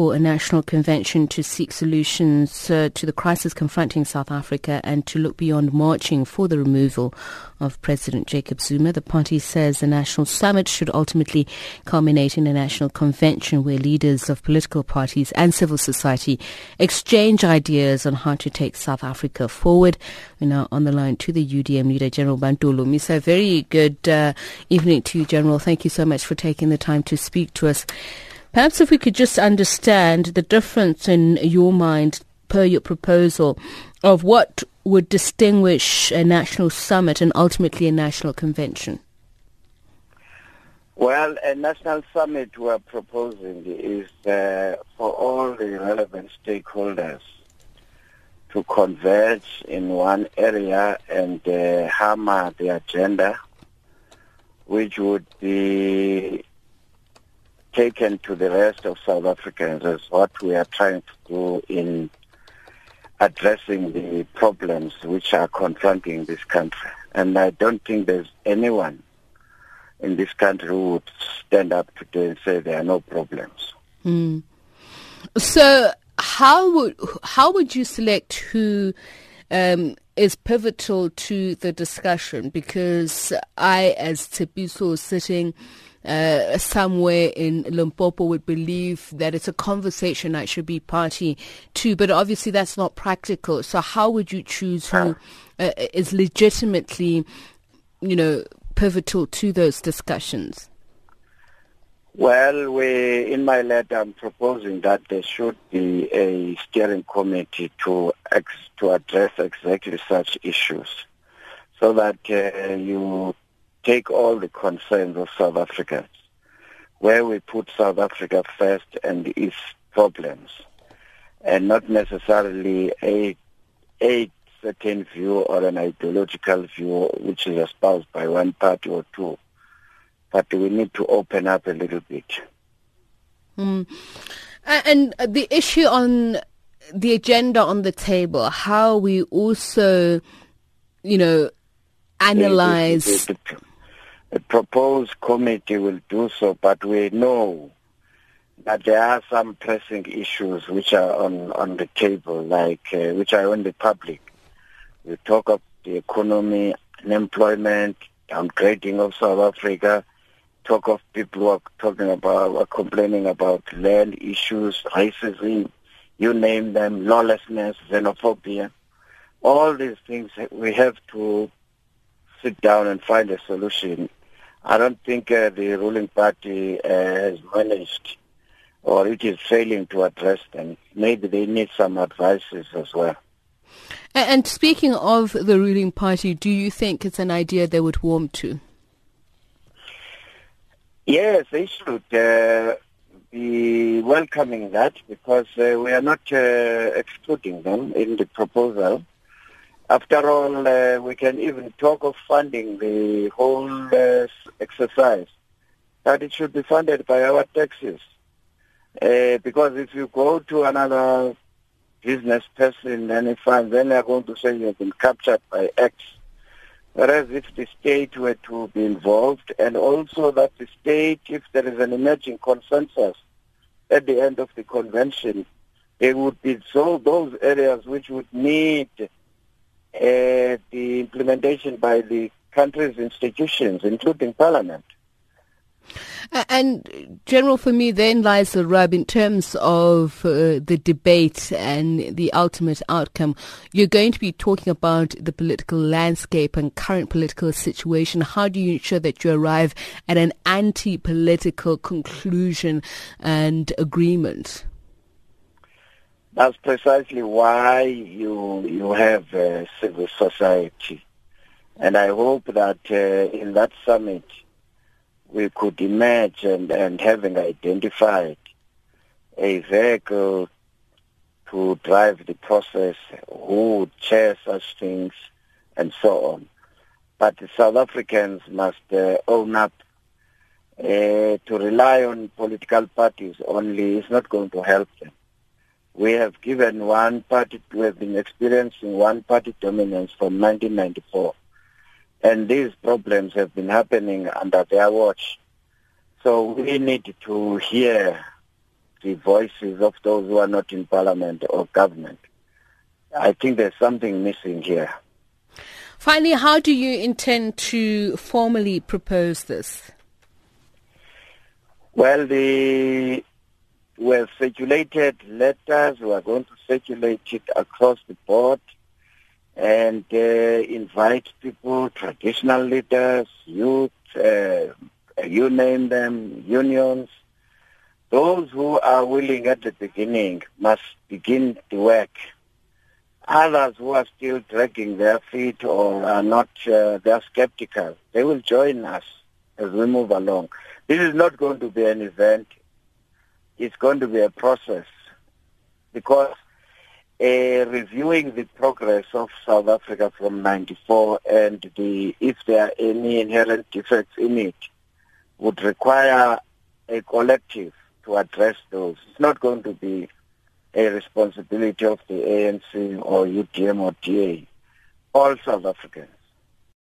for a national convention to seek solutions uh, to the crisis confronting South Africa and to look beyond marching for the removal of President Jacob Zuma. The party says the national summit should ultimately culminate in a national convention where leaders of political parties and civil society exchange ideas on how to take South Africa forward. We're now on the line to the UDM leader, General Bantu Holomisa. Very good uh, evening to you, General. Thank you so much for taking the time to speak to us. Perhaps if we could just understand the difference in your mind per your proposal of what would distinguish a national summit and ultimately a national convention. Well, a national summit we're proposing is uh, for all the relevant stakeholders to converge in one area and uh, hammer the agenda, which would be taken to the rest of South Africans is what we are trying to do in addressing the problems which are confronting this country. And I don't think there's anyone in this country who would stand up today and say there are no problems. Mm. So how would how would you select who um, is pivotal to the discussion? Because I, as Tshepiso, sitting uh, somewhere in Limpopo would believe that it's a conversation I should be party to, but obviously that's not practical. So how would you choose who uh, is legitimately, you know, pivotal to those discussions? Well, we, in my letter, I'm proposing that there should be a steering committee to ex, to address exactly such issues, so that uh, you take all the concerns of South Africans, where we put South Africa first and its problems, and not necessarily a, a certain view or an ideological view which is espoused by one party or two. But we need to open up a little bit. Mm. And the issue on the agenda on the table, how we also, you know, analyze The proposed committee will do so, but we know that there are some pressing issues which are on, on the table, like uh, which are on the public. We talk of the economy, unemployment, downgrading of South Africa, talk of people who are talking about, are complaining about land issues, racism, you name them, lawlessness, xenophobia. All these things we have to sit down and find a solution I don't think uh, the ruling party uh, has managed or it is failing to address them. Maybe they need some advices as well. And speaking of the ruling party, do you think it's an idea they would warm to? Yes, they should uh, be welcoming that because uh, we are not uh, excluding them in the proposal. After all, uh, we can even talk of funding the whole uh, exercise, but it should be funded by our taxes. Uh, because if you go to another business person and fund, then they're going to say you've been captured by X. Whereas if the state were to be involved, and also that the state, if there is an emerging consensus at the end of the convention, it would be so those areas which would need uh, the implementation by the country's institutions, including Parliament. And General, for me, then lies the rub in terms of uh, the debate and the ultimate outcome. You're going to be talking about the political landscape and current political situation. How do you ensure that you arrive at an anti-political conclusion and agreement? That's precisely why you you have uh, civil society, and I hope that uh, in that summit we could emerge and, and having identified a vehicle to drive the process, who would chair such things, and so on. But the South Africans must uh, own up. Uh, to rely on political parties only is not going to help them we have given one party, we have been experiencing one party dominance from 1994. And these problems have been happening under their watch. So we need to hear the voices of those who are not in parliament or government. I think there's something missing here. Finally, how do you intend to formally propose this? Well, the we have circulated letters. We are going to circulate it across the board and uh, invite people, traditional leaders, youth, uh, you name them, unions. Those who are willing at the beginning must begin to work. Others who are still dragging their feet or are not, uh, they are skeptical. They will join us as we move along. This is not going to be an event. It's going to be a process because uh, reviewing the progress of South Africa from 94 and the if there are any inherent defects in it would require a collective to address those. It's not going to be a responsibility of the ANC or UDM or DA, all South Africans.